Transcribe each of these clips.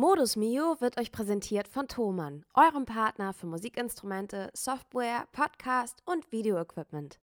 Modus Mio wird euch präsentiert von Thomann, eurem Partner für Musikinstrumente, Software, Podcast und Videoequipment.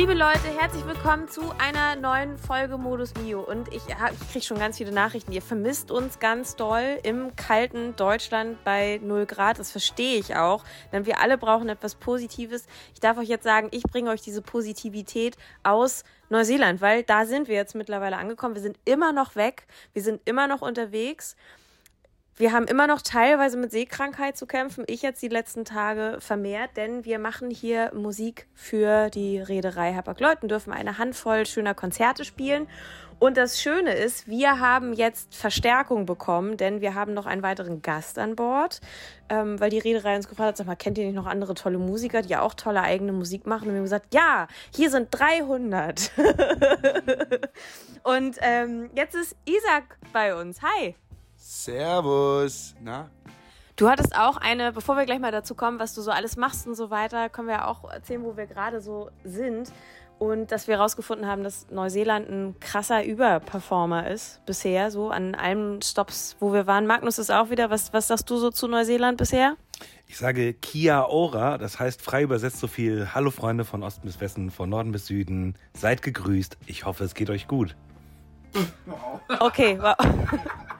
Liebe Leute, herzlich willkommen zu einer neuen Folge Modus Mio. Und ich, ich kriege schon ganz viele Nachrichten. Ihr vermisst uns ganz doll im kalten Deutschland bei 0 Grad. Das verstehe ich auch, denn wir alle brauchen etwas Positives. Ich darf euch jetzt sagen, ich bringe euch diese Positivität aus Neuseeland, weil da sind wir jetzt mittlerweile angekommen. Wir sind immer noch weg, wir sind immer noch unterwegs. Wir haben immer noch teilweise mit Seekrankheit zu kämpfen. Ich jetzt die letzten Tage vermehrt, denn wir machen hier Musik für die Reederei Hapag-Lloyd und dürfen eine Handvoll schöner Konzerte spielen. Und das Schöne ist, wir haben jetzt Verstärkung bekommen, denn wir haben noch einen weiteren Gast an Bord, ähm, weil die Reederei uns gefragt hat, sag mal, kennt ihr nicht noch andere tolle Musiker, die auch tolle eigene Musik machen? Und wir haben gesagt, ja, hier sind 300. und ähm, jetzt ist Isaac bei uns. Hi. Servus. Na? Du hattest auch eine, bevor wir gleich mal dazu kommen, was du so alles machst und so weiter, können wir ja auch erzählen, wo wir gerade so sind. Und dass wir herausgefunden haben, dass Neuseeland ein krasser Überperformer ist bisher, so an allen Stops, wo wir waren. Magnus ist auch wieder. Was, was sagst du so zu Neuseeland bisher? Ich sage Kia Ora, das heißt frei übersetzt so viel Hallo Freunde von Osten bis Westen, von Norden bis Süden. Seid gegrüßt. Ich hoffe, es geht euch gut. Okay, wow.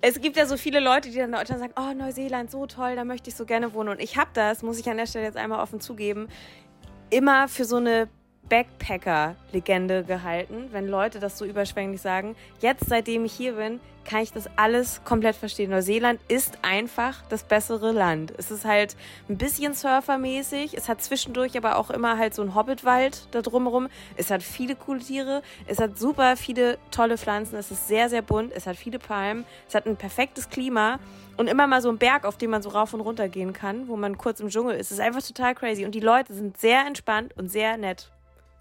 es gibt ja so viele Leute, die dann Deutschland sagen, oh, Neuseeland, so toll, da möchte ich so gerne wohnen. Und ich habe das, muss ich an der Stelle jetzt einmal offen zugeben, immer für so eine Backpacker-Legende gehalten, wenn Leute das so überschwänglich sagen. Jetzt, seitdem ich hier bin, kann ich das alles komplett verstehen. Neuseeland ist einfach das bessere Land. Es ist halt ein bisschen surfermäßig. Es hat zwischendurch aber auch immer halt so ein Hobbitwald da drumherum. Es hat viele coole Tiere. Es hat super viele tolle Pflanzen. Es ist sehr, sehr bunt. Es hat viele Palmen. Es hat ein perfektes Klima. Und immer mal so ein Berg, auf dem man so rauf und runter gehen kann, wo man kurz im Dschungel ist. Es ist einfach total crazy. Und die Leute sind sehr entspannt und sehr nett.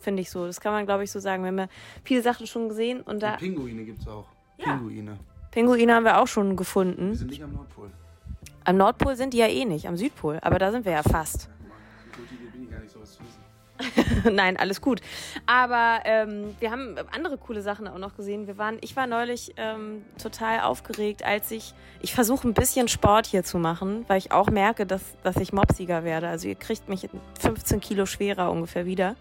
Finde ich so. Das kann man, glaube ich, so sagen. Wir haben ja viele Sachen schon gesehen. Und da. Und Pinguine gibt es auch. Ja. Pinguine. Pinguine haben wir auch schon gefunden. Die sind nicht am Nordpol. Am Nordpol sind die ja eh nicht, am Südpol. Aber da sind wir ja fast. Nein, alles gut. Aber ähm, wir haben andere coole Sachen auch noch gesehen. Wir waren, ich war neulich ähm, total aufgeregt, als ich, ich versuche ein bisschen Sport hier zu machen, weil ich auch merke, dass, dass ich mopsiger werde. Also ihr kriegt mich 15 Kilo schwerer ungefähr wieder.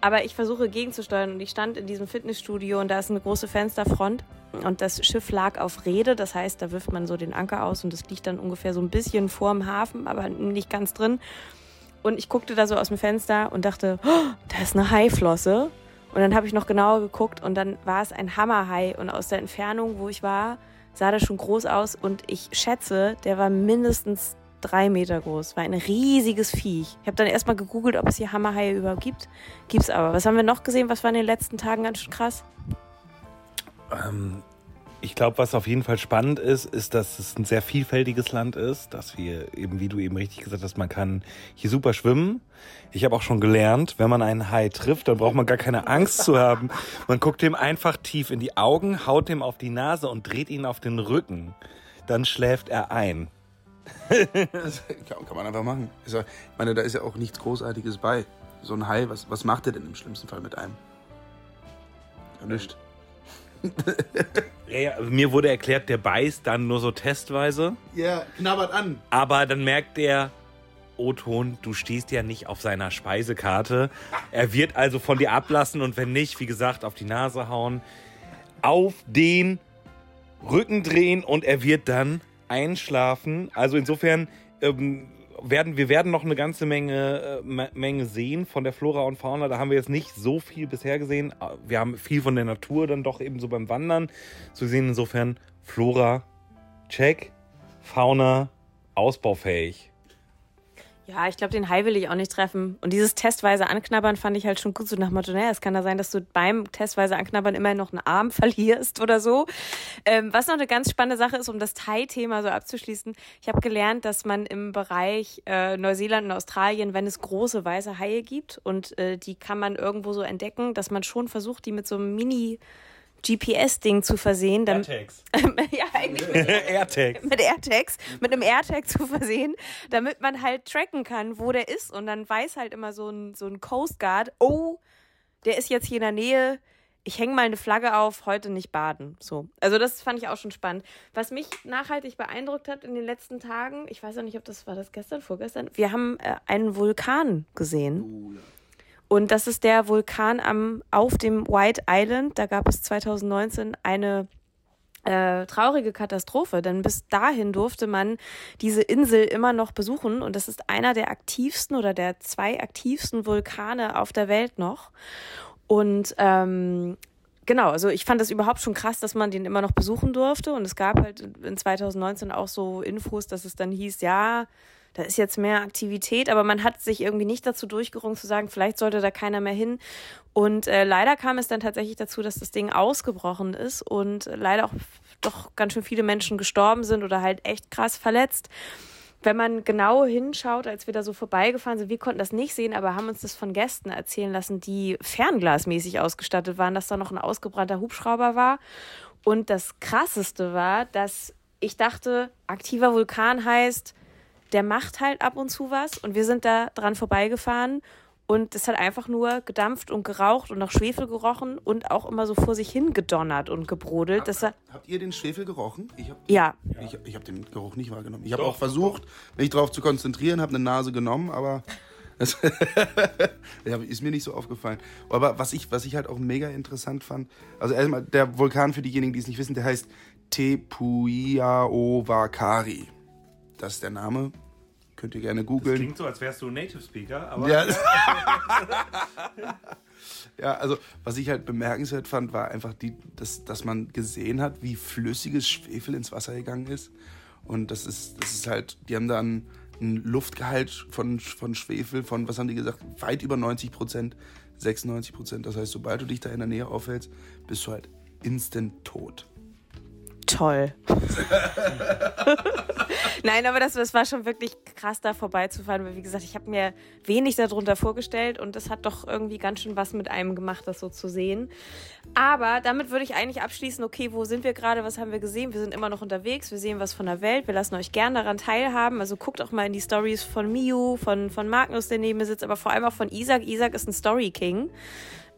Aber ich versuche gegenzusteuern und ich stand in diesem Fitnessstudio und da ist eine große Fensterfront und das Schiff lag auf Rede. Das heißt, da wirft man so den Anker aus und das liegt dann ungefähr so ein bisschen vorm Hafen, aber nicht ganz drin. Und ich guckte da so aus dem Fenster und dachte, oh, da ist eine Haiflosse. Und dann habe ich noch genauer geguckt und dann war es ein Hammerhai. Und aus der Entfernung, wo ich war, sah der schon groß aus. Und ich schätze, der war mindestens drei Meter groß. War ein riesiges Viech. Ich habe dann erstmal gegoogelt, ob es hier Hammerhaie überhaupt gibt. Gibt's aber. Was haben wir noch gesehen? Was war in den letzten Tagen ganz schön krass? Ähm, ich glaube, was auf jeden Fall spannend ist, ist, dass es ein sehr vielfältiges Land ist, dass wir eben, wie du eben richtig gesagt hast, man kann hier super schwimmen. Ich habe auch schon gelernt, wenn man einen Hai trifft, dann braucht man gar keine Angst zu haben. Man guckt dem einfach tief in die Augen, haut dem auf die Nase und dreht ihn auf den Rücken. Dann schläft er ein. kann man einfach machen. Ich meine, da ist ja auch nichts Großartiges bei. So ein Hai, was, was macht er denn im schlimmsten Fall mit einem? Ja, nichts ja, ja, mir wurde erklärt, der beißt dann nur so testweise. Ja, knabbert an. Aber dann merkt der, O-Ton, du stehst ja nicht auf seiner Speisekarte. Er wird also von dir ablassen und wenn nicht, wie gesagt, auf die Nase hauen, auf den Rücken drehen und er wird dann einschlafen. Also insofern ähm, werden, wir werden noch eine ganze Menge, äh, Menge sehen von der Flora und Fauna. Da haben wir jetzt nicht so viel bisher gesehen. Wir haben viel von der Natur dann doch eben so beim Wandern zu sehen. Insofern Flora, check, Fauna, ausbaufähig. Ja, ich glaube, den Hai will ich auch nicht treffen. Und dieses testweise Anknabbern fand ich halt schon gut so nach Motto, naja, es kann da sein, dass du beim testweise Anknabbern immer noch einen Arm verlierst oder so. Ähm, was noch eine ganz spannende Sache ist, um das Thai-Thema so abzuschließen. Ich habe gelernt, dass man im Bereich äh, Neuseeland und Australien, wenn es große weiße Haie gibt und äh, die kann man irgendwo so entdecken, dass man schon versucht, die mit so einem Mini- GPS-Ding zu versehen. Dann, AirTags. ja, eigentlich mit, AirTags. mit AirTags, mit einem AirTag zu versehen, damit man halt tracken kann, wo der ist. Und dann weiß halt immer so ein, so ein Coast Guard, oh, der ist jetzt hier in der Nähe. Ich hänge mal eine Flagge auf, heute nicht baden. So. Also das fand ich auch schon spannend. Was mich nachhaltig beeindruckt hat in den letzten Tagen, ich weiß auch nicht, ob das war das gestern, vorgestern, wir haben äh, einen Vulkan gesehen. Und das ist der Vulkan am, auf dem White Island. Da gab es 2019 eine äh, traurige Katastrophe, denn bis dahin durfte man diese Insel immer noch besuchen und das ist einer der aktivsten oder der zwei aktivsten Vulkane auf der Welt noch. Und ähm, genau, also ich fand das überhaupt schon krass, dass man den immer noch besuchen durfte und es gab halt in 2019 auch so Infos, dass es dann hieß, ja, da ist jetzt mehr Aktivität, aber man hat sich irgendwie nicht dazu durchgerungen zu sagen, vielleicht sollte da keiner mehr hin. Und äh, leider kam es dann tatsächlich dazu, dass das Ding ausgebrochen ist und leider auch doch ganz schön viele Menschen gestorben sind oder halt echt krass verletzt. Wenn man genau hinschaut, als wir da so vorbeigefahren sind, wir konnten das nicht sehen, aber haben uns das von Gästen erzählen lassen, die fernglasmäßig ausgestattet waren, dass da noch ein ausgebrannter Hubschrauber war. Und das Krasseste war, dass ich dachte, aktiver Vulkan heißt, der macht halt ab und zu was und wir sind da dran vorbeigefahren und es hat einfach nur gedampft und geraucht und nach Schwefel gerochen und auch immer so vor sich hin gedonnert und gebrodelt. Das war, Habt ihr den Schwefel gerochen? Ich habe ja, ich, ich hab den Geruch nicht wahrgenommen. Ich habe auch versucht, mich darauf zu konzentrieren, habe eine Nase genommen, aber das ja, ist mir nicht so aufgefallen. Aber was ich, was ich halt auch mega interessant fand, also erstmal der Vulkan für diejenigen, die es nicht wissen, der heißt Tepuiaowakari. Das ist der Name. Könnt ihr gerne googeln. Klingt so, als wärst du Native Speaker, aber Ja. ja, also was ich halt bemerkenswert fand, war einfach, die, dass, dass man gesehen hat, wie flüssiges Schwefel ins Wasser gegangen ist. Und das ist, das ist halt, die haben da einen, einen Luftgehalt von, von Schwefel von, was haben die gesagt, weit über 90 Prozent, 96 Prozent. Das heißt, sobald du dich da in der Nähe aufhältst, bist du halt instant tot. Toll. Nein, aber das, das war schon wirklich krass, da vorbeizufahren, weil wie gesagt, ich habe mir wenig darunter vorgestellt und das hat doch irgendwie ganz schön was mit einem gemacht, das so zu sehen. Aber damit würde ich eigentlich abschließen, okay, wo sind wir gerade, was haben wir gesehen? Wir sind immer noch unterwegs, wir sehen was von der Welt, wir lassen euch gerne daran teilhaben. Also guckt auch mal in die Stories von Miu, von, von Magnus, der neben mir sitzt, aber vor allem auch von Isaac. Isaac ist ein Story King.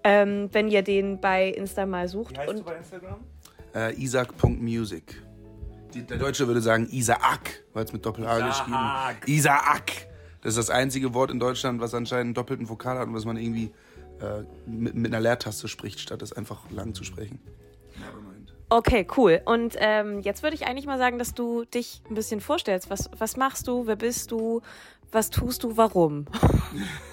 Ähm, wenn ihr den bei Insta mal sucht. Wie heißt Und du bei Instagram? Äh, Isaac.music. Der Deutsche würde sagen Isaac, weil es mit Doppel-A geschrieben Isaac. Das ist das einzige Wort in Deutschland, was anscheinend einen doppelten Vokal hat und was man irgendwie äh, mit, mit einer Leertaste spricht, statt es einfach lang zu sprechen. Nevermind. Okay, cool. Und ähm, jetzt würde ich eigentlich mal sagen, dass du dich ein bisschen vorstellst. Was, was machst du? Wer bist du? Was tust du? Warum?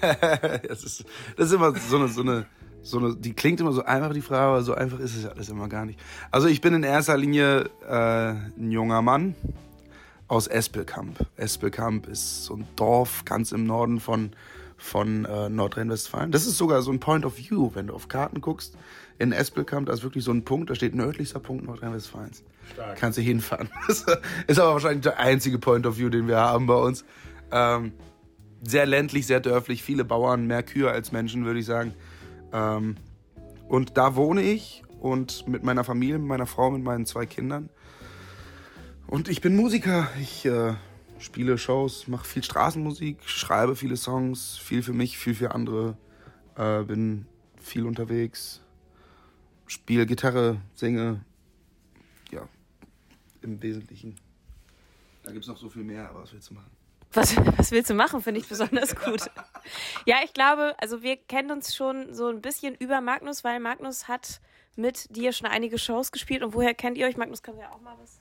das, ist, das ist immer so eine, so eine, so eine, die klingt immer so einfach, die Frage, aber so einfach ist es ja alles immer gar nicht. Also ich bin in erster Linie äh, ein junger Mann aus Espelkamp. Espelkamp ist so ein Dorf ganz im Norden von, von äh, Nordrhein-Westfalen. Das ist sogar so ein Point of View, wenn du auf Karten guckst. In Espelkamp, da ist wirklich so ein Punkt, da steht nördlichster Punkt Nordrhein-Westfalens. Kannst du hinfahren. Das ist aber wahrscheinlich der einzige Point of View, den wir haben bei uns. Ähm, sehr ländlich, sehr dörflich, viele Bauern, mehr Kühe als Menschen, würde ich sagen. Ähm, und da wohne ich und mit meiner Familie, mit meiner Frau, mit meinen zwei Kindern. Und ich bin Musiker. Ich äh, spiele Shows, mache viel Straßenmusik, schreibe viele Songs, viel für mich, viel für andere. Äh, bin viel unterwegs, spiele Gitarre, singe. Ja, im Wesentlichen. Da gibt es noch so viel mehr, aber was willst du machen? Was, was willst du machen? Finde ich besonders gut. Ja, ich glaube, also wir kennen uns schon so ein bisschen über Magnus, weil Magnus hat mit dir schon einige Shows gespielt. Und woher kennt ihr euch? Magnus, kann ja auch mal was.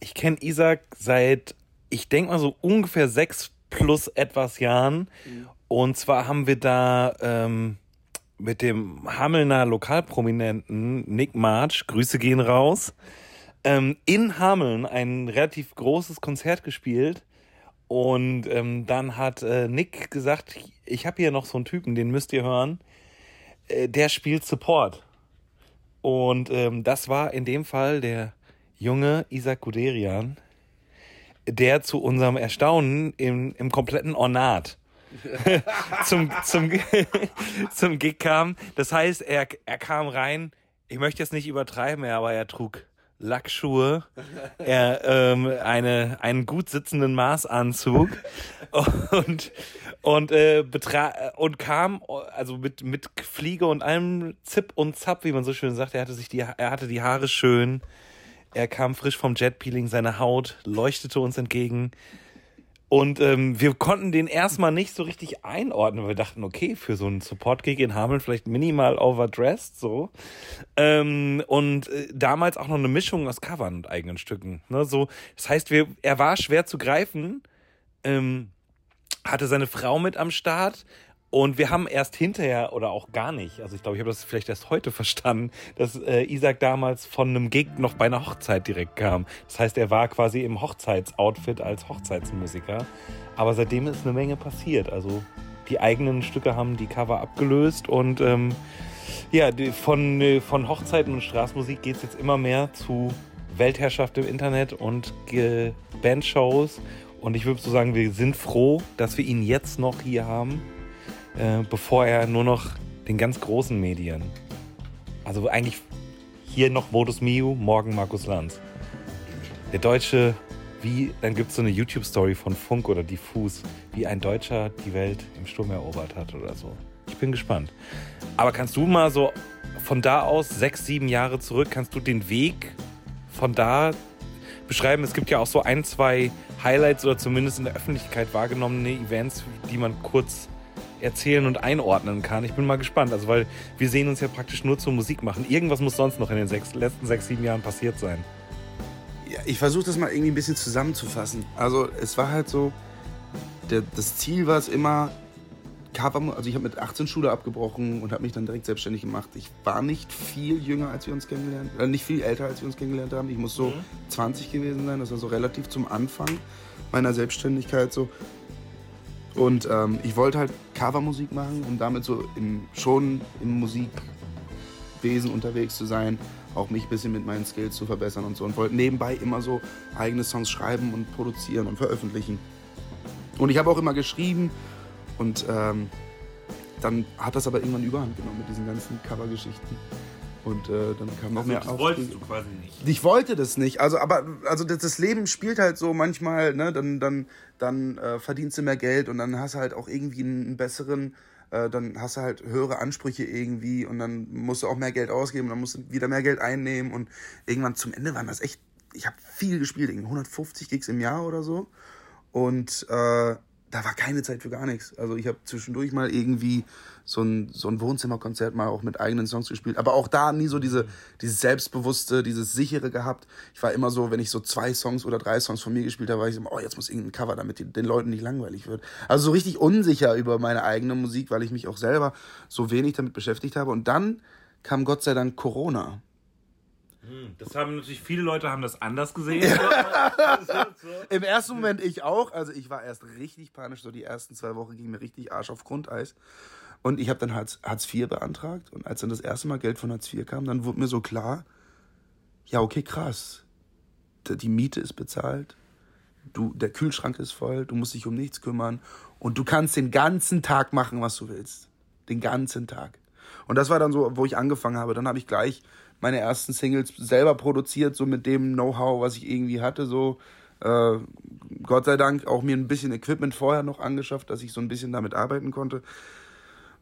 Ich kenne Isaac seit, ich denke mal so ungefähr sechs plus etwas Jahren. Und zwar haben wir da ähm, mit dem Hamelner Lokalprominenten Nick March, Grüße gehen raus, ähm, in Hameln ein relativ großes Konzert gespielt. Und ähm, dann hat äh, Nick gesagt, ich habe hier noch so einen Typen, den müsst ihr hören. Äh, der spielt Support. Und ähm, das war in dem Fall der junge Isaac Guderian, der zu unserem Erstaunen im, im kompletten Ornat zum, zum, zum Gig kam. Das heißt, er, er kam rein ich möchte jetzt nicht übertreiben, aber er trug Lackschuhe, er ähm, eine, einen gut sitzenden Maßanzug und und äh, betra und kam also mit mit Fliege und allem Zip und Zap, wie man so schön sagt. Er hatte sich die er hatte die Haare schön. Er kam frisch vom Jetpeeling, seine Haut leuchtete uns entgegen. Und ähm, wir konnten den erstmal nicht so richtig einordnen. Wir dachten, okay, für so einen Support-Gig in Hameln vielleicht minimal overdressed, so. Ähm, und äh, damals auch noch eine Mischung aus Covern und eigenen Stücken. Ne? So, das heißt, wir, er war schwer zu greifen, ähm, hatte seine Frau mit am Start und wir haben erst hinterher oder auch gar nicht, also ich glaube, ich habe das vielleicht erst heute verstanden, dass äh, Isaac damals von einem Gig noch bei einer Hochzeit direkt kam. Das heißt, er war quasi im Hochzeitsoutfit als Hochzeitsmusiker. Aber seitdem ist eine Menge passiert. Also die eigenen Stücke haben die Cover abgelöst und ähm, ja, die, von, äh, von Hochzeiten und Straßmusik geht es jetzt immer mehr zu Weltherrschaft im Internet und Bandshows. Und ich würde so sagen, wir sind froh, dass wir ihn jetzt noch hier haben äh, bevor er nur noch den ganz großen Medien, also eigentlich hier noch Modus Miu, morgen Markus Lanz. Der Deutsche, wie, dann gibt es so eine YouTube-Story von Funk oder Diffus, wie ein Deutscher die Welt im Sturm erobert hat oder so. Ich bin gespannt. Aber kannst du mal so von da aus, sechs, sieben Jahre zurück, kannst du den Weg von da beschreiben? Es gibt ja auch so ein, zwei Highlights oder zumindest in der Öffentlichkeit wahrgenommene Events, die man kurz erzählen und einordnen kann. Ich bin mal gespannt, also weil wir sehen uns ja praktisch nur zur Musik machen. Irgendwas muss sonst noch in den sechs, letzten sechs, sieben Jahren passiert sein. Ja, ich versuche das mal irgendwie ein bisschen zusammenzufassen. Also es war halt so, der, das Ziel war es immer, Cover, also ich habe mit 18 Schule abgebrochen und habe mich dann direkt selbstständig gemacht. Ich war nicht viel jünger, als wir uns kennengelernt, äh, nicht viel älter, als wir uns kennengelernt haben. Ich muss so mhm. 20 gewesen sein, das war so relativ zum Anfang meiner Selbstständigkeit so. Und ähm, ich wollte halt Covermusik machen, um damit so im, schon im Musikwesen unterwegs zu sein, auch mich ein bisschen mit meinen Skills zu verbessern und so. Und wollte nebenbei immer so eigene Songs schreiben und produzieren und veröffentlichen. Und ich habe auch immer geschrieben und ähm, dann hat das aber irgendwann überhand genommen mit diesen ganzen Covergeschichten. Und äh, dann kam noch also, mehr das wolltest du quasi nicht. Ich wollte das nicht. Also, aber also das, das Leben spielt halt so manchmal, ne, dann, dann, dann äh, verdienst du mehr Geld und dann hast du halt auch irgendwie einen besseren, äh, dann hast du halt höhere Ansprüche irgendwie und dann musst du auch mehr Geld ausgeben und dann musst du wieder mehr Geld einnehmen und irgendwann zum Ende waren das echt, ich habe viel gespielt, 150 Gigs im Jahr oder so. Und äh, da war keine Zeit für gar nichts. Also ich habe zwischendurch mal irgendwie so ein, so ein Wohnzimmerkonzert mal auch mit eigenen Songs gespielt. Aber auch da nie so diese, dieses Selbstbewusste, dieses Sichere gehabt. Ich war immer so, wenn ich so zwei Songs oder drei Songs von mir gespielt habe, war ich so, oh, jetzt muss irgendein Cover, damit die, den Leuten nicht langweilig wird. Also so richtig unsicher über meine eigene Musik, weil ich mich auch selber so wenig damit beschäftigt habe. Und dann kam Gott sei Dank Corona. Das haben natürlich viele Leute haben das anders gesehen. Im ersten Moment ich auch. Also ich war erst richtig panisch. So die ersten zwei Wochen ging mir richtig Arsch auf Grundeis. Und ich habe dann Hartz, Hartz IV beantragt. Und als dann das erste Mal Geld von Hartz IV kam, dann wurde mir so klar, ja, okay, krass. Die Miete ist bezahlt. Du, der Kühlschrank ist voll. Du musst dich um nichts kümmern. Und du kannst den ganzen Tag machen, was du willst. Den ganzen Tag. Und das war dann so, wo ich angefangen habe. Dann habe ich gleich meine ersten Singles selber produziert, so mit dem Know-how, was ich irgendwie hatte, so. Äh, Gott sei Dank auch mir ein bisschen Equipment vorher noch angeschafft, dass ich so ein bisschen damit arbeiten konnte.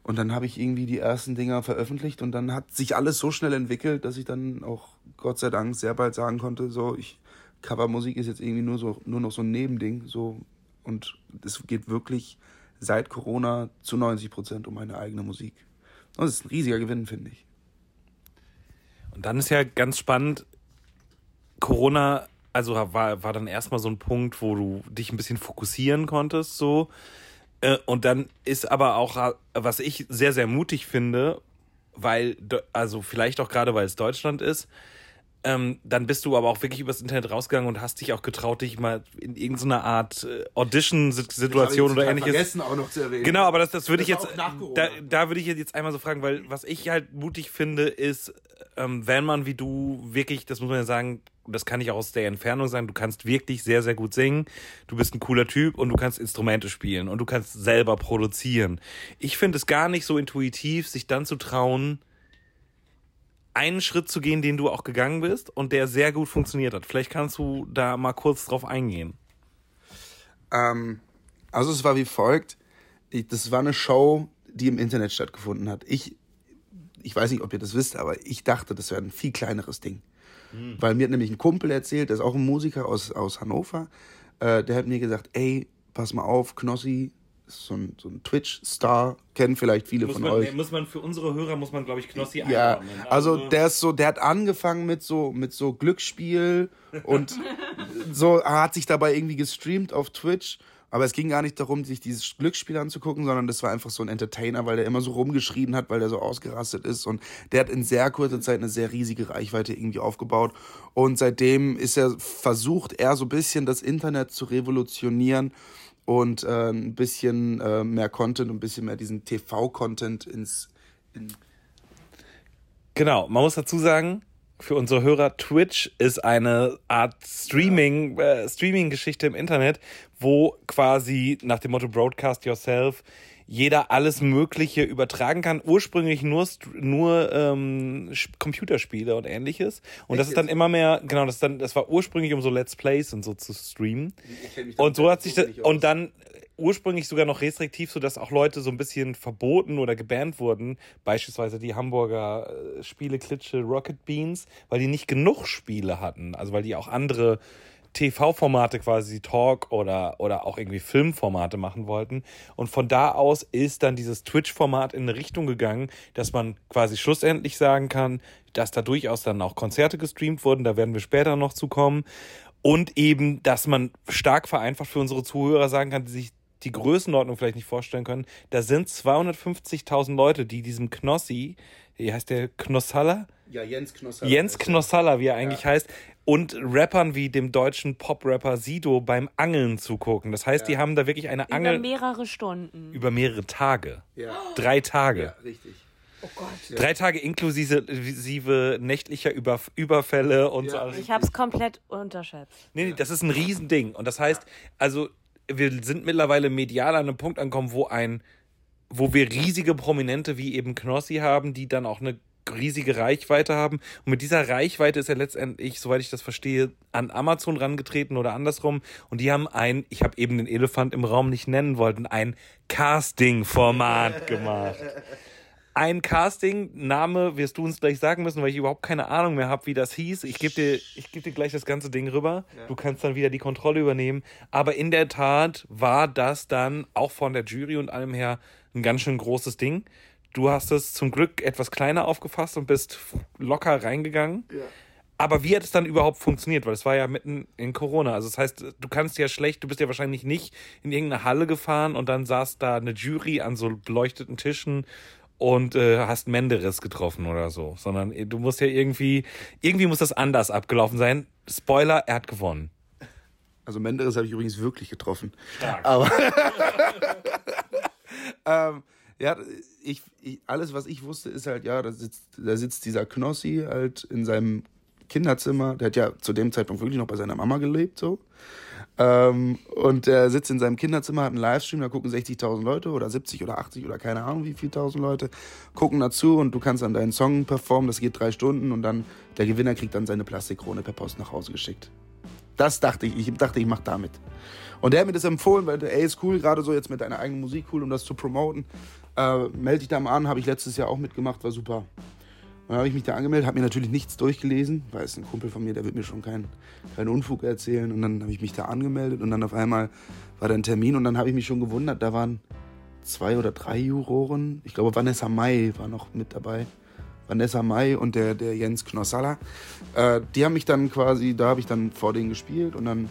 Und dann habe ich irgendwie die ersten Dinger veröffentlicht und dann hat sich alles so schnell entwickelt, dass ich dann auch Gott sei Dank sehr bald sagen konnte, so ich Covermusik ist jetzt irgendwie nur so nur noch so ein Nebending, so und es geht wirklich seit Corona zu 90 Prozent um meine eigene Musik. Und das ist ein riesiger Gewinn, finde ich. Und dann ist ja ganz spannend, Corona, also war, war dann erstmal so ein Punkt, wo du dich ein bisschen fokussieren konntest, so. Äh, und dann ist aber auch, was ich sehr, sehr mutig finde, weil, also vielleicht auch gerade, weil es Deutschland ist, ähm, dann bist du aber auch wirklich übers Internet rausgegangen und hast dich auch getraut, dich mal in irgendeiner Art äh, Audition-Situation oder ähnliches. vergessen auch noch zu erwähnen. Genau, aber das, das würde ich jetzt, da, da würde ich jetzt einmal so fragen, weil was ich halt mutig finde, ist, ähm, wenn man wie du wirklich, das muss man ja sagen, das kann ich auch aus der Entfernung sagen, du kannst wirklich sehr, sehr gut singen, du bist ein cooler Typ und du kannst Instrumente spielen und du kannst selber produzieren. Ich finde es gar nicht so intuitiv, sich dann zu trauen, einen Schritt zu gehen, den du auch gegangen bist und der sehr gut funktioniert hat. Vielleicht kannst du da mal kurz drauf eingehen. Ähm, also es war wie folgt. Ich, das war eine Show, die im Internet stattgefunden hat. Ich, ich weiß nicht, ob ihr das wisst, aber ich dachte, das wäre ein viel kleineres Ding. Mhm. Weil mir hat nämlich ein Kumpel erzählt, der ist auch ein Musiker aus, aus Hannover, äh, der hat mir gesagt, ey, pass mal auf, Knossi, so ein, so ein Twitch-Star, kennen vielleicht viele muss von man, euch. Muss man für unsere Hörer, muss man, glaube ich, Knossi Ja, also der ist so, der hat angefangen mit so, mit so Glücksspiel und so hat sich dabei irgendwie gestreamt auf Twitch. Aber es ging gar nicht darum, sich dieses Glücksspiel anzugucken, sondern das war einfach so ein Entertainer, weil der immer so rumgeschrien hat, weil der so ausgerastet ist. Und der hat in sehr kurzer Zeit eine sehr riesige Reichweite irgendwie aufgebaut. Und seitdem ist er versucht, er so ein bisschen das Internet zu revolutionieren und äh, ein bisschen äh, mehr Content, ein bisschen mehr diesen TV-Content ins. In genau, man muss dazu sagen, für unsere Hörer, Twitch ist eine Art Streaming, äh, Streaming-Geschichte im Internet, wo quasi nach dem Motto Broadcast Yourself jeder alles Mögliche übertragen kann. Ursprünglich nur, nur ähm, Computerspiele und ähnliches. Und das ist dann immer mehr, genau, das, dann, das war ursprünglich, um so Let's Plays und so zu streamen. Und so hat sich das, und dann ursprünglich sogar noch restriktiv, sodass auch Leute so ein bisschen verboten oder gebannt wurden. Beispielsweise die Hamburger äh, Spieleklitsche Rocket Beans, weil die nicht genug Spiele hatten. Also weil die auch andere TV-Formate quasi Talk oder, oder auch irgendwie Filmformate machen wollten. Und von da aus ist dann dieses Twitch-Format in eine Richtung gegangen, dass man quasi schlussendlich sagen kann, dass da durchaus dann auch Konzerte gestreamt wurden, da werden wir später noch zu kommen. Und eben, dass man stark vereinfacht für unsere Zuhörer sagen kann, die sich die Größenordnung vielleicht nicht vorstellen können. Da sind 250.000 Leute, die diesem Knossi, wie heißt der, Knossalla? Ja, Jens Knossalla. Jens Knossalla, wie er eigentlich ja. heißt, und Rappern wie dem deutschen Pop-Rapper Sido beim Angeln zugucken. Das heißt, ja. die haben da wirklich eine Angel. Über mehrere Stunden. Über mehrere Tage. Ja. Drei Tage. Ja, richtig. Oh Gott. Drei Tage inklusive nächtlicher Über Überfälle und ja. so. Ich habe es komplett unterschätzt. Nee, nee, das ist ein Riesending. Und das heißt, also wir sind mittlerweile medial an einem Punkt angekommen, wo ein, wo wir riesige Prominente wie eben Knossi haben, die dann auch eine riesige Reichweite haben. Und mit dieser Reichweite ist er letztendlich, soweit ich das verstehe, an Amazon rangetreten oder andersrum. Und die haben ein, ich habe eben den Elefant im Raum nicht nennen wollten, ein Casting-Format gemacht. Ein Casting, Name wirst du uns gleich sagen müssen, weil ich überhaupt keine Ahnung mehr habe, wie das hieß. Ich gebe dir, ich geb dir gleich das ganze Ding rüber. Ja. Du kannst dann wieder die Kontrolle übernehmen. Aber in der Tat war das dann auch von der Jury und allem her ein ganz schön großes Ding. Du hast es zum Glück etwas kleiner aufgefasst und bist locker reingegangen. Ja. Aber wie hat es dann überhaupt funktioniert? Weil es war ja mitten in Corona. Also das heißt, du kannst ja schlecht, du bist ja wahrscheinlich nicht in irgendeine Halle gefahren und dann saß da eine Jury an so beleuchteten Tischen und äh, hast Menderes getroffen oder so. Sondern du musst ja irgendwie, irgendwie muss das anders abgelaufen sein. Spoiler, er hat gewonnen. Also Menderes habe ich übrigens wirklich getroffen. Stark. Aber ähm, ja, ich, ich, alles, was ich wusste, ist halt, ja, da sitzt, da sitzt dieser Knossi halt in seinem Kinderzimmer. Der hat ja zu dem Zeitpunkt wirklich noch bei seiner Mama gelebt, so. Ähm, und er sitzt in seinem Kinderzimmer, hat einen Livestream, da gucken 60.000 Leute oder 70 oder 80 oder keine Ahnung wie viel tausend Leute, gucken dazu und du kannst dann deinen Song performen, das geht drei Stunden und dann der Gewinner kriegt dann seine Plastikkrone per Post nach Hause geschickt. Das dachte ich, ich dachte, ich mach damit. Und der hat mir das empfohlen, weil, ey, ist cool, gerade so jetzt mit deiner eigenen Musik cool, um das zu promoten. Äh, melde dich da mal an, habe ich letztes Jahr auch mitgemacht, war super. Dann habe ich mich da angemeldet, habe mir natürlich nichts durchgelesen, weil es ein Kumpel von mir, der wird mir schon keinen kein Unfug erzählen. Und dann habe ich mich da angemeldet und dann auf einmal war da ein Termin und dann habe ich mich schon gewundert, da waren zwei oder drei Juroren. Ich glaube, Vanessa May war noch mit dabei. Vanessa May und der, der Jens Knossalla. Äh, die haben mich dann quasi, da habe ich dann vor denen gespielt und dann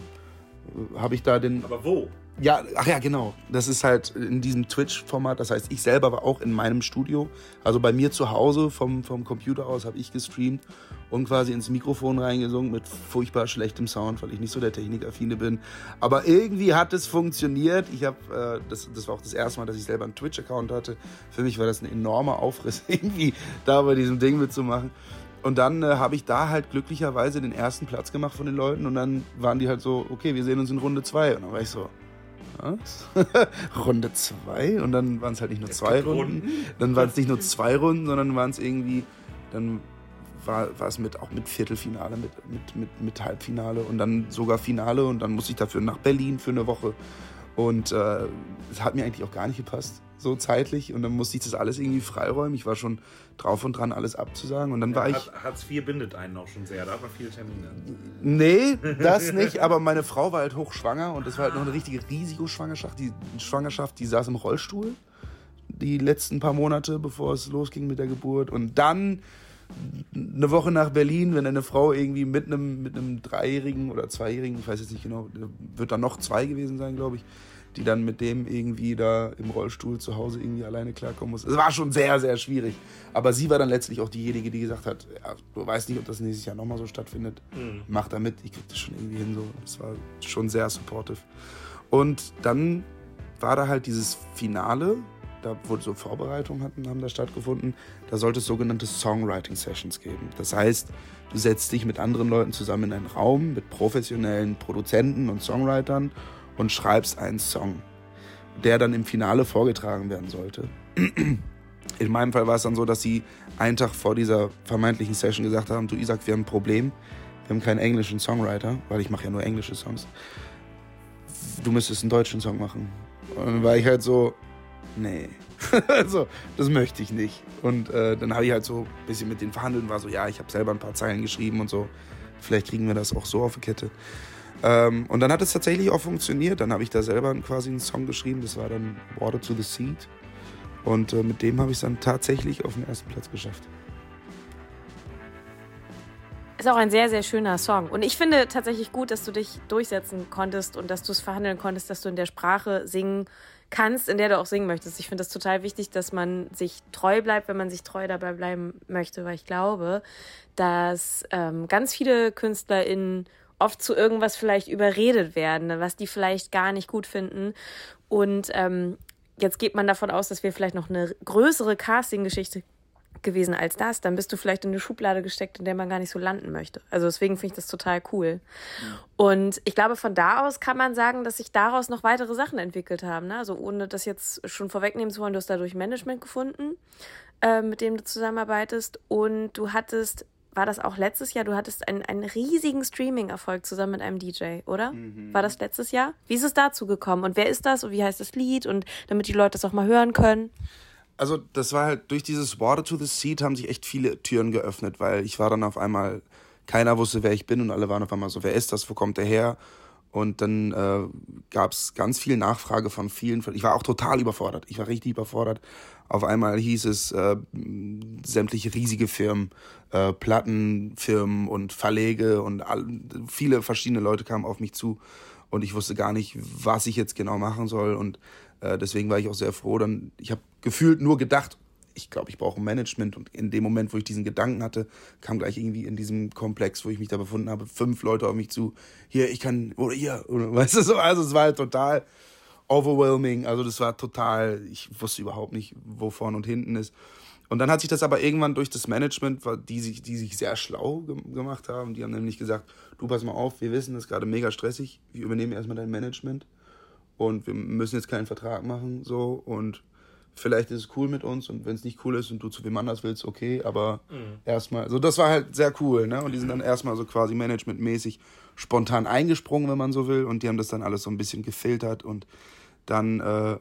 habe ich da den. Aber wo? Ja, ach ja, genau. Das ist halt in diesem Twitch-Format. Das heißt, ich selber war auch in meinem Studio. Also bei mir zu Hause vom, vom Computer aus habe ich gestreamt und quasi ins Mikrofon reingesungen mit furchtbar schlechtem Sound, weil ich nicht so der Technikaffine bin. Aber irgendwie hat es funktioniert. Ich habe, äh, das, das war auch das erste Mal, dass ich selber einen Twitch-Account hatte. Für mich war das ein enormer Aufriss, irgendwie da bei diesem Ding mitzumachen. Und dann äh, habe ich da halt glücklicherweise den ersten Platz gemacht von den Leuten und dann waren die halt so, okay, wir sehen uns in Runde zwei. Und dann war ich so? Runde zwei? Und dann waren es halt nicht nur zwei Runden. Runden. Dann waren es nicht nur zwei Runden, sondern waren es irgendwie, dann war, war es mit, auch mit Viertelfinale, mit, mit, mit, mit Halbfinale und dann sogar Finale und dann musste ich dafür nach Berlin für eine Woche. Und äh, es äh, hat mir eigentlich auch gar nicht gepasst, so zeitlich. Und dann musste ich das alles irgendwie freiräumen. Ich war schon drauf und dran, alles abzusagen. Und dann ja, war ich. Hartz IV bindet einen auch schon sehr, da hat man viele Termine. Nee, das nicht. Aber meine Frau war halt hochschwanger und das war halt noch eine richtige Risikoschwangerschaft. Die Schwangerschaft, die saß im Rollstuhl die letzten paar Monate, bevor es losging mit der Geburt. Und dann eine Woche nach Berlin, wenn eine Frau irgendwie mit einem, mit einem Dreijährigen oder Zweijährigen, ich weiß jetzt nicht genau, wird dann noch zwei gewesen sein, glaube ich, die dann mit dem irgendwie da im Rollstuhl zu Hause irgendwie alleine klarkommen muss. Es war schon sehr, sehr schwierig. Aber sie war dann letztlich auch diejenige, die gesagt hat, ja, du weißt nicht, ob das nächstes Jahr nochmal so stattfindet. Mhm. Mach da mit, ich krieg das schon irgendwie hin. So. Das war schon sehr supportive. Und dann war da halt dieses Finale da wurde so Vorbereitungen hatten, haben da stattgefunden. Da sollte es sogenannte Songwriting Sessions geben. Das heißt, du setzt dich mit anderen Leuten zusammen in einen Raum mit professionellen Produzenten und Songwritern und schreibst einen Song, der dann im Finale vorgetragen werden sollte. In meinem Fall war es dann so, dass sie einen Tag vor dieser vermeintlichen Session gesagt haben, du Isaac, wir haben ein Problem. Wir haben keinen englischen Songwriter, weil ich mache ja nur englische Songs. Du müsstest einen deutschen Song machen. Und dann war ich halt so, nee. also, das möchte ich nicht. Und äh, dann habe ich halt so ein bisschen mit denen verhandelt und war so, ja, ich habe selber ein paar Zeilen geschrieben und so. Vielleicht kriegen wir das auch so auf die Kette. Ähm, und dann hat es tatsächlich auch funktioniert. Dann habe ich da selber quasi einen Song geschrieben. Das war dann Water to the Seed. Und äh, mit dem habe ich es dann tatsächlich auf den ersten Platz geschafft. Ist auch ein sehr, sehr schöner Song. Und ich finde tatsächlich gut, dass du dich durchsetzen konntest und dass du es verhandeln konntest, dass du in der Sprache singen kannst, in der du auch singen möchtest. Ich finde das total wichtig, dass man sich treu bleibt, wenn man sich treu dabei bleiben möchte, weil ich glaube, dass ähm, ganz viele KünstlerInnen oft zu irgendwas vielleicht überredet werden, was die vielleicht gar nicht gut finden. Und ähm, jetzt geht man davon aus, dass wir vielleicht noch eine größere Casting-Geschichte gewesen als das, dann bist du vielleicht in eine Schublade gesteckt, in der man gar nicht so landen möchte. Also deswegen finde ich das total cool. Und ich glaube, von da aus kann man sagen, dass sich daraus noch weitere Sachen entwickelt haben. Ne? Also ohne das jetzt schon vorwegnehmen zu wollen, du hast dadurch Management gefunden, äh, mit dem du zusammenarbeitest. Und du hattest, war das auch letztes Jahr, du hattest einen, einen riesigen Streaming-Erfolg zusammen mit einem DJ, oder? Mhm. War das letztes Jahr? Wie ist es dazu gekommen? Und wer ist das? Und wie heißt das Lied? Und damit die Leute das auch mal hören können also das war halt durch dieses Water to the Seat haben sich echt viele Türen geöffnet, weil ich war dann auf einmal, keiner wusste, wer ich bin und alle waren auf einmal so, wer ist das, wo kommt der her? Und dann äh, gab es ganz viel Nachfrage von vielen. Ich war auch total überfordert. Ich war richtig überfordert. Auf einmal hieß es äh, sämtliche riesige Firmen, äh, Plattenfirmen und Verlege und all, viele verschiedene Leute kamen auf mich zu und ich wusste gar nicht, was ich jetzt genau machen soll. Und äh, deswegen war ich auch sehr froh. Dann, ich habe gefühlt nur gedacht, ich glaube, ich brauche ein Management. Und in dem Moment, wo ich diesen Gedanken hatte, kam gleich irgendwie in diesem Komplex, wo ich mich da befunden habe, fünf Leute auf mich zu. Hier, ich kann, oder hier, oder, weißt du so. Also, es war halt total overwhelming. Also, das war total, ich wusste überhaupt nicht, wo vorne und hinten ist. Und dann hat sich das aber irgendwann durch das Management, die sich, die sich sehr schlau ge gemacht haben, die haben nämlich gesagt, du pass mal auf, wir wissen, das ist gerade mega stressig, wir übernehmen erstmal dein Management und wir müssen jetzt keinen Vertrag machen, so und vielleicht ist es cool mit uns und wenn es nicht cool ist und du zu wem anders willst, okay, aber mhm. erstmal, so das war halt sehr cool, ne? Und die sind dann erstmal so quasi managementmäßig spontan eingesprungen, wenn man so will, und die haben das dann alles so ein bisschen gefiltert und dann äh,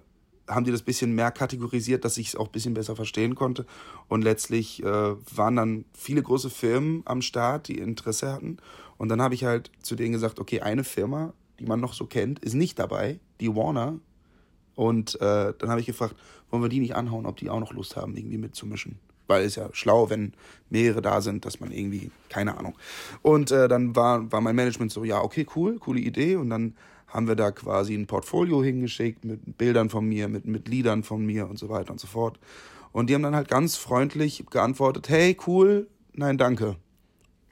haben die das bisschen mehr kategorisiert, dass ich es auch ein bisschen besser verstehen konnte. Und letztlich äh, waren dann viele große Firmen am Start, die Interesse hatten. Und dann habe ich halt zu denen gesagt, okay, eine Firma die man noch so kennt, ist nicht dabei, die Warner. Und äh, dann habe ich gefragt, wollen wir die nicht anhauen, ob die auch noch Lust haben, irgendwie mitzumischen. Weil es ja schlau, wenn mehrere da sind, dass man irgendwie, keine Ahnung. Und äh, dann war, war mein Management so, ja, okay, cool, coole Idee. Und dann haben wir da quasi ein Portfolio hingeschickt mit Bildern von mir, mit, mit Liedern von mir und so weiter und so fort. Und die haben dann halt ganz freundlich geantwortet, hey, cool, nein, danke.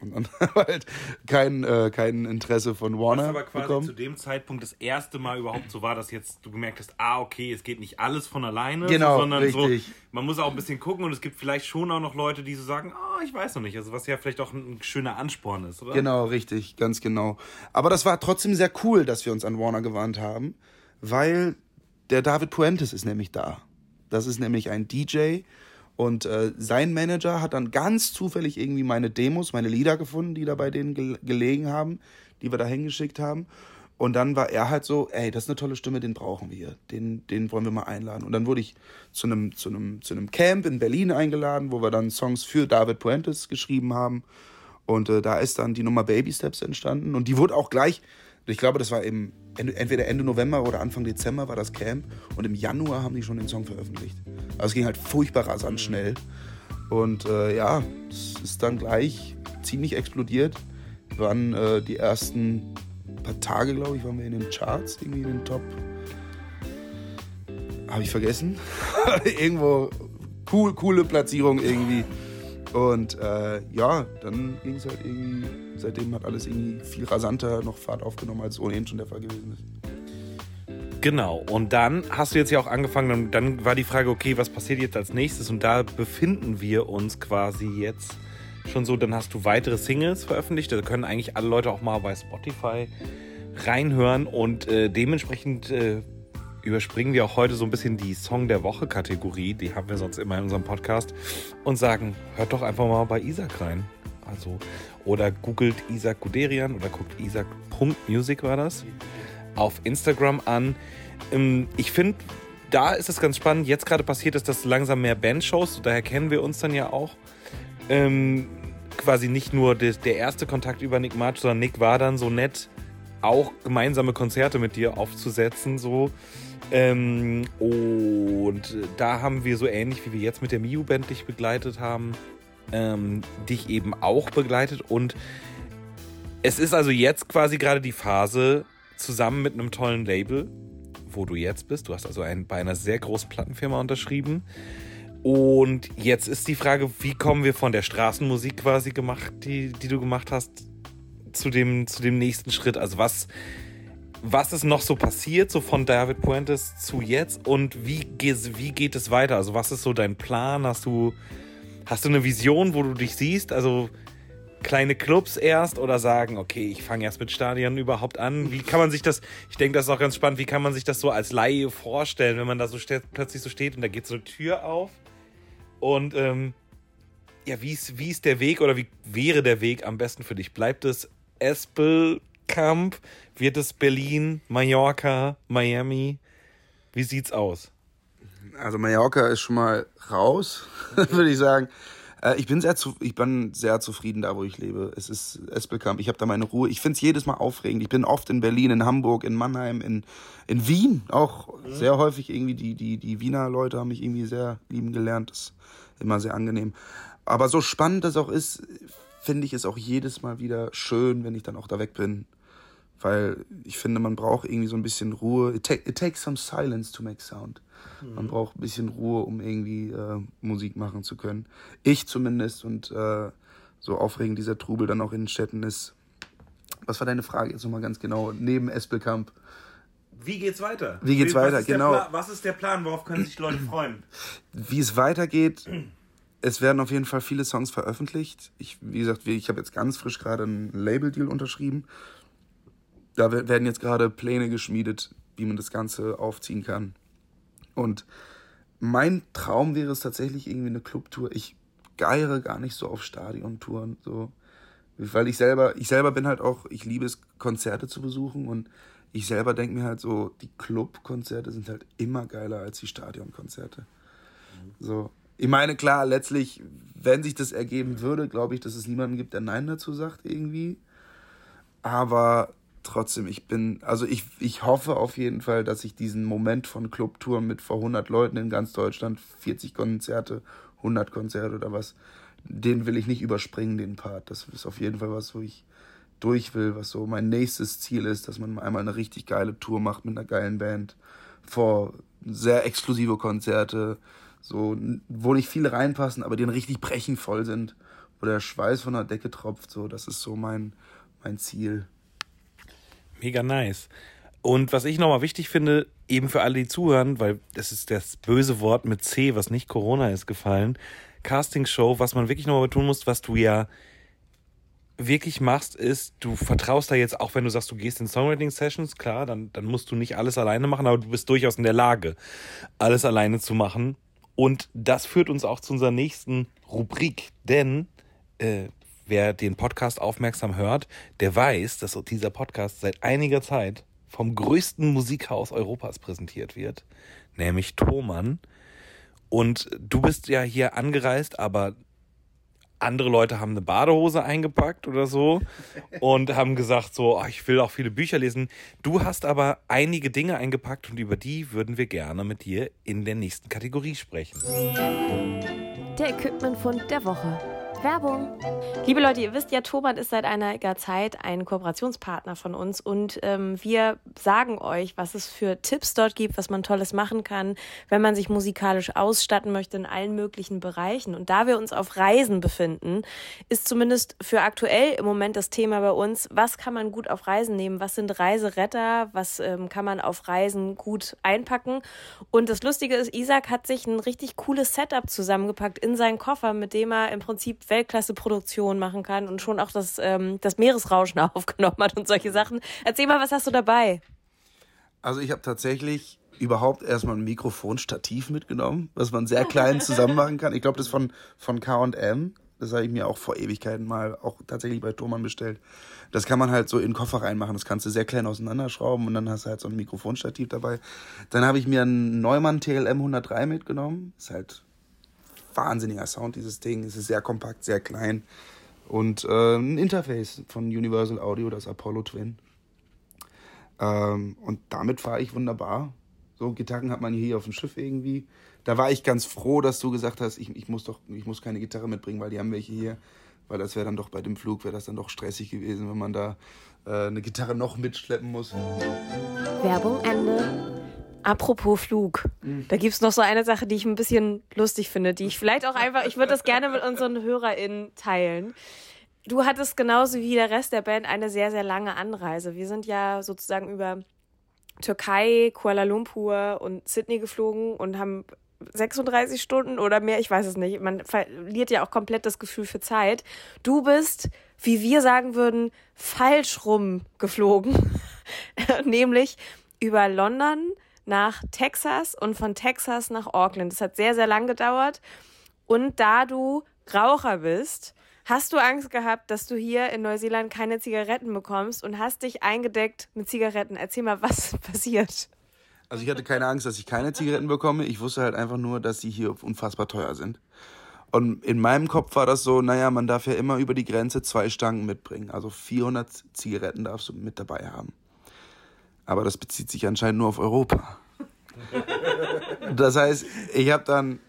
Und dann halt kein, äh, kein Interesse von Warner. Was aber quasi bekommen. zu dem Zeitpunkt das erste Mal überhaupt so war, dass jetzt du gemerkt hast, ah, okay, es geht nicht alles von alleine, genau, so, sondern richtig. so, man muss auch ein bisschen gucken und es gibt vielleicht schon auch noch Leute, die so sagen, ah, oh, ich weiß noch nicht. Also was ja vielleicht auch ein, schöner Ansporn ist, oder? Genau, richtig, ganz genau. Aber das war trotzdem sehr cool, dass wir uns an Warner gewandt haben, weil der David Puentes ist nämlich da. Das ist nämlich ein DJ Und äh, sein Manager hat dann ganz zufällig irgendwie meine Demos, meine Lieder gefunden, die da bei denen gel gelegen haben, die wir da hingeschickt haben. Und dann war er halt so, ey, das ist eine tolle Stimme, den brauchen wir. Den, den wollen wir mal einladen. Und dann wurde ich zu einem, zu, einem, zu einem Camp in Berlin eingeladen, wo wir dann Songs für David Puentes geschrieben haben. Und äh, da ist dann die Nummer Baby Steps entstanden. Und die wurde auch gleich, ich glaube, das war im, entweder Ende November oder Anfang Dezember war das Camp. Und im Januar haben die schon den Song veröffentlicht. Also es ging halt furchtbar rasant schnell. Und äh, ja, es ist dann gleich ziemlich explodiert. Wir waren äh, die ersten paar Tage, glaube ich, waren wir in den Charts, irgendwie in den Top. Habe ich vergessen. Irgendwo cool, coole Platzierung irgendwie. Und äh, ja, dann ging es halt irgendwie, seitdem hat alles irgendwie viel rasanter noch Fahrt aufgenommen, als ohnehin schon der Fall gewesen ist. Genau, und dann hast du jetzt ja auch angefangen, dann war die Frage, okay, was passiert jetzt als nächstes? Und da befinden wir uns quasi jetzt schon so, dann hast du weitere Singles veröffentlicht. Da können eigentlich alle Leute auch mal bei Spotify reinhören und äh, dementsprechend äh, überspringen wir auch heute so ein bisschen die Song der Woche Kategorie, die haben wir sonst immer in unserem Podcast und sagen, hört doch einfach mal bei Isaac rein. Also oder googelt Isaac Guderian oder guckt Isaac.music war das auf Instagram an. Ähm, ich finde, da ist es ganz spannend. Jetzt gerade passiert ist, dass langsam mehr Bandshows, daher kennen wir uns dann ja auch. Ähm, quasi nicht nur des, der erste Kontakt über Nick March, sondern Nick war dann so nett, auch gemeinsame Konzerte mit dir aufzusetzen, so. Ähm, und da haben wir so ähnlich wie wir jetzt mit der Miu Band dich begleitet haben, ähm, dich eben auch begleitet. Und es ist also jetzt quasi gerade die Phase zusammen mit einem tollen Label, wo du jetzt bist. Du hast also ein, bei einer sehr großen Plattenfirma unterschrieben. Und jetzt ist die Frage, wie kommen wir von der Straßenmusik quasi gemacht, die, die du gemacht hast, zu dem, zu dem nächsten Schritt? Also was, was ist noch so passiert, so von David Puentes zu jetzt und wie, wie geht es weiter? Also was ist so dein Plan? Hast du, hast du eine Vision, wo du dich siehst? Also kleine Clubs erst oder sagen, okay, ich fange erst mit Stadien überhaupt an? Wie kann man sich das, ich denke, das ist auch ganz spannend, wie kann man sich das so als Laie vorstellen, wenn man da so plötzlich so steht und da geht so eine Tür auf und ähm, ja, wie ist, wie ist der Weg oder wie wäre der Weg am besten für dich? Bleibt es Espelkamp? Wird es Berlin, Mallorca, Miami? Wie sieht's aus? Also Mallorca ist schon mal raus, würde ich sagen. Äh, ich bin sehr zu, ich bin sehr zufrieden da, wo ich lebe. Es ist Espelkamp. Ich habe da meine Ruhe. Ich finde es jedes Mal aufregend. Ich bin oft in Berlin, in Hamburg, in Mannheim, in, in Wien auch mhm. sehr häufig irgendwie die die die Wiener Leute haben mich irgendwie sehr lieben gelernt. Das ist immer sehr angenehm. Aber so spannend das auch ist, finde ich es auch jedes Mal wieder schön, wenn ich dann auch da weg bin. Weil ich finde, man braucht irgendwie so ein bisschen Ruhe. It, take, it takes some silence to make sound. Mhm. Man braucht ein bisschen Ruhe, um irgendwie äh, Musik machen zu können. Ich zumindest. Und äh, so aufregend dieser Trubel dann auch in den Städten ist. Was war deine Frage jetzt nochmal ganz genau? Neben Espelkamp. Wie geht's weiter? Wie geht's was weiter, genau. was ist der Plan? Worauf können sich Leute freuen? Wie es weitergeht, es werden auf jeden Fall viele Songs veröffentlicht. Ich, wie gesagt, ich habe jetzt ganz frisch gerade einen Label-Deal unterschrieben. Da werden jetzt gerade Pläne geschmiedet, wie man das Ganze aufziehen kann. Und mein Traum wäre es tatsächlich irgendwie eine Clubtour. Ich geiere gar nicht so auf Stadiontouren, so. Weil ich selber, ich selber bin halt auch, ich liebe es, Konzerte zu besuchen und ich selber denke mir halt so, die Clubkonzerte sind halt immer geiler als die Stadionkonzerte. So, ich meine, klar, letztlich, wenn sich das ergeben würde, glaube ich, dass es niemanden gibt, der Nein dazu sagt, irgendwie. Aber trotzdem, ich bin, also ich, ich hoffe auf jeden Fall, dass ich diesen Moment von Clubtouren mit vor 100 Leuten in ganz Deutschland, 40 Konzerte, 100 Konzerte oder was, den will ich nicht überspringen, den Part. Das ist auf jeden Fall was, wo ich durch will, was so mein nächstes Ziel ist, dass man einmal eine richtig geile Tour macht mit einer geilen Band vor sehr exklusive Konzerte, so, wo nicht viele reinpassen, aber die dann richtig brechend voll sind, wo der Schweiß von der Decke tropft, so, das ist so mein, mein Ziel. Mega nice. Und was ich nochmal wichtig finde, eben für alle, die zuhören, weil das ist das böse Wort mit C, was nicht Corona ist, gefallen. Castingshow, was man wirklich nochmal tun muss, was du ja wirklich machst, ist, du vertraust da jetzt, auch wenn du sagst, du gehst in Songwriting-Sessions, klar, dann, dann musst du nicht alles alleine machen, aber du bist durchaus in der Lage, alles alleine zu machen Und das führt uns auch zu unserer nächsten Rubrik, denn äh, wer den Podcast aufmerksam hört, der weiß, dass dieser Podcast seit einiger Zeit vom größten Musikhaus Europas präsentiert wird, nämlich Thomann. Und du bist ja hier angereist, aber andere Leute haben eine Badehose eingepackt oder so und haben gesagt so, oh, ich will auch viele Bücher lesen. Du hast aber einige Dinge eingepackt und über die würden wir gerne mit dir in der nächsten Kategorie sprechen. Der Equipmentfund der Woche. Werbung. Liebe Leute, ihr wisst ja, Thomann ist seit einiger Zeit ein Kooperationspartner von uns und ähm, wir sagen euch, was es für Tipps dort gibt, was man Tolles machen kann, wenn man sich musikalisch ausstatten möchte in allen möglichen Bereichen. Und da wir uns auf Reisen befinden, ist zumindest für aktuell im Moment das Thema bei uns, was kann man gut auf Reisen nehmen, was sind Reiseretter, was ähm, kann man auf Reisen gut einpacken. Und das Lustige ist, Isaac hat sich ein richtig cooles Setup zusammengepackt in seinen Koffer, mit dem er im Prinzip Weltklasse-Produktion machen kann und schon auch das, ähm, das Meeresrauschen aufgenommen hat und solche Sachen. Erzähl mal, was hast du dabei? Also ich habe tatsächlich überhaupt erstmal ein Mikrofonstativ mitgenommen, was man sehr klein zusammen machen kann. Ich glaube, das ist von, von K&M. Das habe ich mir auch vor Ewigkeiten mal auch tatsächlich bei Thomann bestellt. Das kann man halt so in den Koffer reinmachen. Das kannst du sehr klein auseinanderschrauben und dann hast du halt so ein Mikrofonstativ dabei. Dann habe ich mir einen Neumann TLM 103 mitgenommen. Ist halt wahnsinniger Sound, dieses Ding. Es ist sehr kompakt, sehr klein. Und äh, ein Interface von Universal Audio, das Apollo Twin. Ähm, und damit fahre ich wunderbar. So, Gitarren hat man hier auf dem Schiff irgendwie. Da war ich ganz froh, dass du gesagt hast, ich, ich muss doch, ich muss keine Gitarre mitbringen, weil die haben welche hier. Weil das wäre dann doch bei dem Flug, wäre das dann doch stressig gewesen, wenn man da äh, eine Gitarre noch mitschleppen muss. Werbung Ende. Apropos Flug, mhm. da gibt es noch so eine Sache, die ich ein bisschen lustig finde, die ich vielleicht auch einfach, ich würde das gerne mit unseren HörerInnen teilen. Du hattest genauso wie der Rest der Band eine sehr, sehr lange Anreise. Wir sind ja sozusagen über Türkei, Kuala Lumpur und Sydney geflogen und haben 36 Stunden oder mehr, ich weiß es nicht. Man verliert ja auch komplett das Gefühl für Zeit. Du bist, wie wir sagen würden, falsch rum geflogen. Nämlich über London, nach Texas und von Texas nach Auckland. Das hat sehr, sehr lang gedauert. Und da du Raucher bist, hast du Angst gehabt, dass du hier in Neuseeland keine Zigaretten bekommst und hast dich eingedeckt mit Zigaretten. Erzähl mal, was passiert. Also ich hatte keine Angst, dass ich keine Zigaretten bekomme. Ich wusste halt einfach nur, dass sie hier unfassbar teuer sind. Und in meinem Kopf war das so, naja, man darf ja immer über die Grenze zwei Stangen mitbringen. Also 400 Zigaretten darfst du mit dabei haben. Aber das bezieht sich anscheinend nur auf Europa. das heißt, ich habe dann,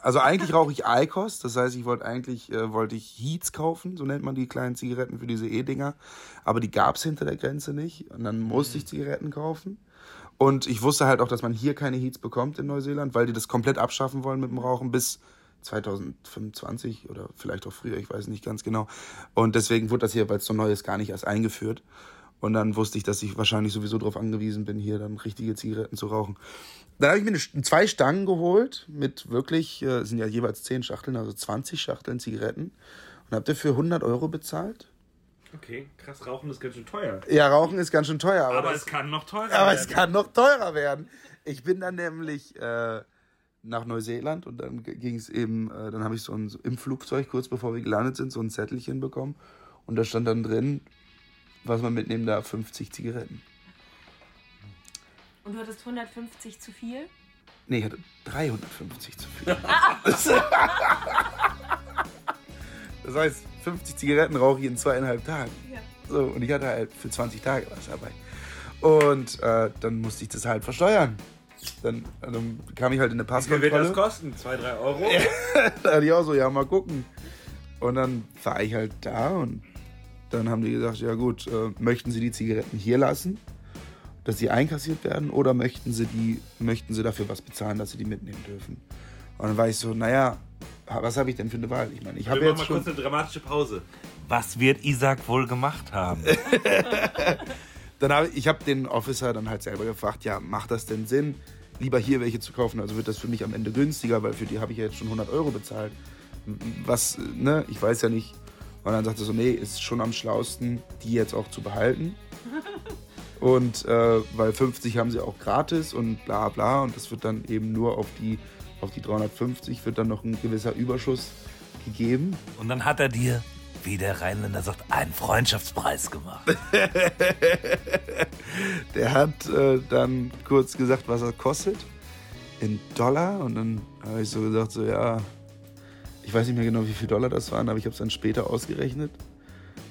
also eigentlich rauche ich Eikos, das heißt, ich wollte eigentlich, äh, wollte ich Heats kaufen, so nennt man die kleinen Zigaretten für diese E-Dinger, aber die gab es hinter der Grenze nicht und dann musste ich Zigaretten kaufen. Und ich wusste halt auch, dass man hier keine Heats bekommt in Neuseeland, weil die das komplett abschaffen wollen mit dem Rauchen bis 2025 oder vielleicht auch früher, ich weiß nicht ganz genau. Und deswegen wurde das hier, weil es so neu ist, gar nicht erst eingeführt. Und dann wusste ich, dass ich wahrscheinlich sowieso darauf angewiesen bin, hier dann richtige Zigaretten zu rauchen. Dann habe ich mir eine, zwei Stangen geholt mit wirklich, äh, sind ja jeweils zehn Schachteln, also 20 Schachteln Zigaretten. Und habe dafür 100 Euro bezahlt. Okay, krass, Rauchen ist ganz schön teuer. Ja, Rauchen ist ganz schön teuer. Aber, aber das, es kann noch teurer aber werden. Aber es kann noch teurer werden. Ich bin dann nämlich äh, nach Neuseeland und dann ging es eben, äh, dann habe ich so, ein, so im Flugzeug, kurz bevor wir gelandet sind, so ein Zettelchen bekommen. Und da stand dann drin, was man mitnehmen darf, 50 Zigaretten. Und du hattest 150 zu viel? Nee, ich hatte 350 zu viel. das heißt, 50 Zigaretten rauche ich in zweieinhalb Tagen. Ja. So, und ich hatte halt für 20 Tage was dabei. Und äh, dann musste ich das halt versteuern. Dann, dann kam ich halt in eine Passkontrolle. Wie viel wird das kosten? 2, 3 Euro? da hatte ich auch so, ja, mal gucken. Und dann war ich halt da und dann haben die gesagt, ja gut, äh, möchten Sie die Zigaretten hier lassen, dass sie einkassiert werden, oder möchten Sie, die, möchten sie dafür was bezahlen, dass Sie die mitnehmen dürfen? Und dann war ich so, naja, was habe ich denn für eine Wahl? Ich meine, ich habe jetzt mal schon... kurz eine dramatische Pause. Was wird Isaac wohl gemacht haben? dann habe ich habe den Officer dann halt selber gefragt, ja, macht das denn Sinn, lieber hier welche zu kaufen? Also wird das für mich am Ende günstiger, weil für die habe ich ja jetzt schon 100 Euro bezahlt. Was, ne, ich weiß ja nicht, und dann sagte er so, nee, ist schon am schlausten, die jetzt auch zu behalten. Und äh, weil 50 haben sie auch gratis und bla bla. Und das wird dann eben nur auf die Auf die 350 wird dann noch ein gewisser Überschuss gegeben. Und dann hat er dir, wie der Rheinländer sagt, einen Freundschaftspreis gemacht. Der hat äh, dann kurz gesagt, was er kostet. In Dollar. Und dann habe ich so gesagt, so ja, ich weiß nicht mehr genau, wie viel Dollar das waren, aber ich habe es dann später ausgerechnet.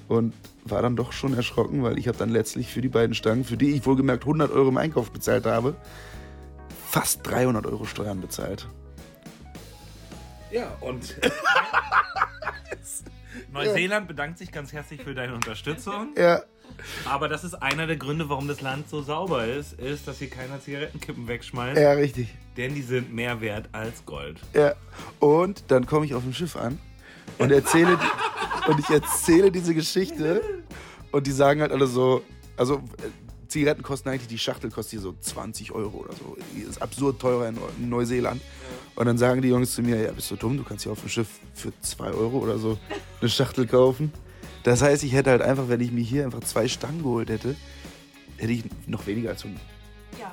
Und war dann doch schon erschrocken, weil ich habe dann letztlich für die beiden Stangen, für die ich wohlgemerkt 100 Euro im Einkauf bezahlt habe, fast 300 Euro Steuern bezahlt. Ja, und Neuseeland bedankt sich ganz herzlich für deine Unterstützung. Ja, Aber das ist einer der Gründe, warum das Land so sauber ist, ist, dass hier keiner Zigarettenkippen wegschmeißt. ja, richtig. Denn die sind mehr wert als Gold. Ja. Und dann komme ich auf dem Schiff an und erzähle und ich erzähle diese Geschichte und die sagen halt alle so, also Zigaretten kosten eigentlich, die Schachtel kostet hier so 20 Euro oder so. Die ist absurd teurer in Neu- in Neuseeland. Und dann sagen die Jungs zu mir, ja, bist du dumm, du kannst hier auf dem Schiff für 2 Euro oder so eine Schachtel kaufen. Das heißt, ich hätte halt einfach, wenn ich mir hier einfach zwei Stangen geholt hätte, hätte ich noch weniger als so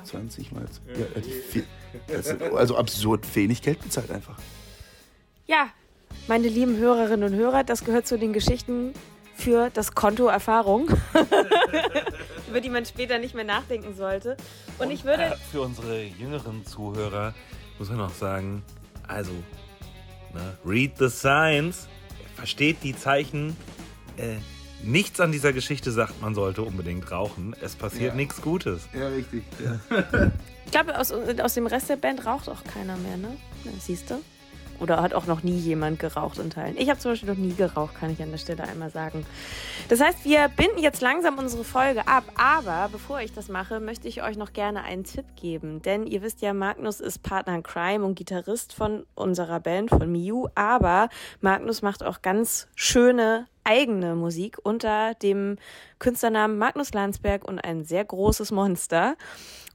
20 mal. Ja, hätte ich viel, das- also absurd wenig Geld bezahlt einfach. Ja, meine lieben Hörerinnen und Hörer, das gehört zu den Geschichten für das Konto Erfahrung, über die man später nicht mehr nachdenken sollte. Und ich würde. Äh, für unsere jüngeren Zuhörer muss man noch sagen, also, ne, read the signs, versteht die Zeichen. Äh, nichts an dieser Geschichte sagt, man sollte unbedingt rauchen. Es passiert Ja. nichts Gutes. Ja, richtig. Ich glaube, aus, aus dem Rest der Band raucht auch keiner mehr, ne? Ja, siehst du? Oder hat auch noch nie jemand geraucht in Teilen. Ich habe zum Beispiel noch nie geraucht, kann ich an der Stelle einmal sagen. Das heißt, wir binden jetzt langsam unsere Folge ab. Aber bevor ich das mache, möchte ich euch noch gerne einen Tipp geben. Denn ihr wisst ja, Magnus ist Partner in Crime und Gitarrist von unserer Band, von Miu. Aber Magnus macht auch ganz schöne eigene Musik unter dem Künstlernamen Magnus Landsberg und ein sehr großes Monster.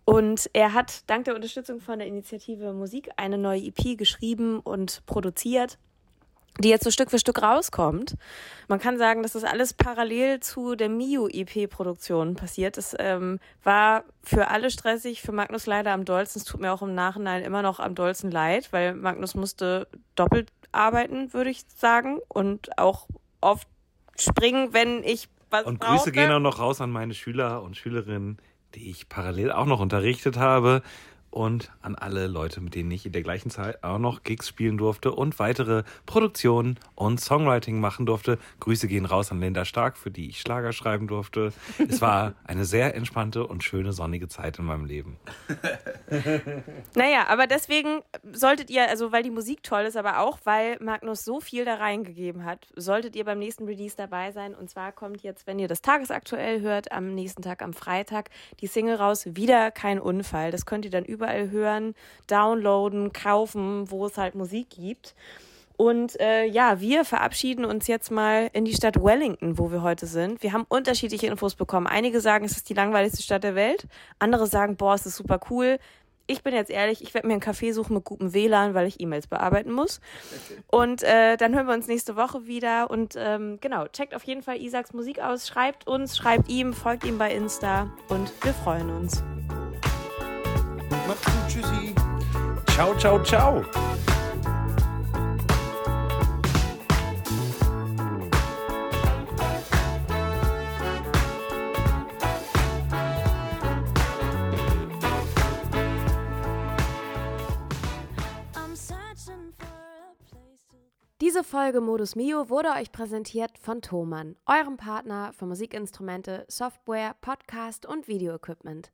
Und er hat dank der Unterstützung von der Initiative Musik eine neue EP geschrieben und produziert, die jetzt so Stück für Stück rauskommt. Man kann sagen, dass das alles parallel zu der Miu EP-Produktion passiert. Das ähm, war für alle stressig, für Magnus leider am dollsten. Es tut mir auch im Nachhinein immer noch am dollsten leid, weil Magnus musste doppelt arbeiten, würde ich sagen, und auch oft springen, wenn ich was Und brauchte. Grüße gehen auch noch raus an meine Schüler und Schülerinnen, die ich parallel auch noch unterrichtet habe. Und an alle Leute, mit denen ich in der gleichen Zeit auch noch Gigs spielen durfte und weitere Produktionen und Songwriting machen durfte. Grüße gehen raus an Linda Stark, für die ich Schlager schreiben durfte. Es war eine sehr entspannte und schöne sonnige Zeit in meinem Leben. Naja, aber deswegen solltet ihr, also weil die Musik toll ist, aber auch weil Magnus so viel da reingegeben hat, solltet ihr beim nächsten Release dabei sein. Und zwar kommt jetzt, wenn ihr das tagesaktuell hört, am nächsten Tag, am Freitag, die Single raus, wieder kein Unfall. Das könnt ihr dann überall hören, downloaden, kaufen, wo es halt Musik gibt. Und äh, ja, wir verabschieden uns jetzt mal in die Stadt Wellington, wo wir heute sind. Wir haben unterschiedliche Infos bekommen. Einige sagen, es ist die langweiligste Stadt der Welt. Andere sagen, boah, es ist super cool. Ich bin jetzt ehrlich, ich werde mir einen Café suchen mit gutem WLAN, weil ich E-Mails bearbeiten muss. Und äh, dann hören wir uns nächste Woche wieder. Und ähm, genau, checkt auf jeden Fall Isaacs Musik aus, schreibt uns, schreibt ihm, folgt ihm bei Insta und wir freuen uns. Macht's gut, tschüssi. Ciao, ciao, ciao. Diese Folge Modus Mio wurde euch präsentiert von Thomann, eurem Partner für Musikinstrumente, Software, Podcast und Videoequipment.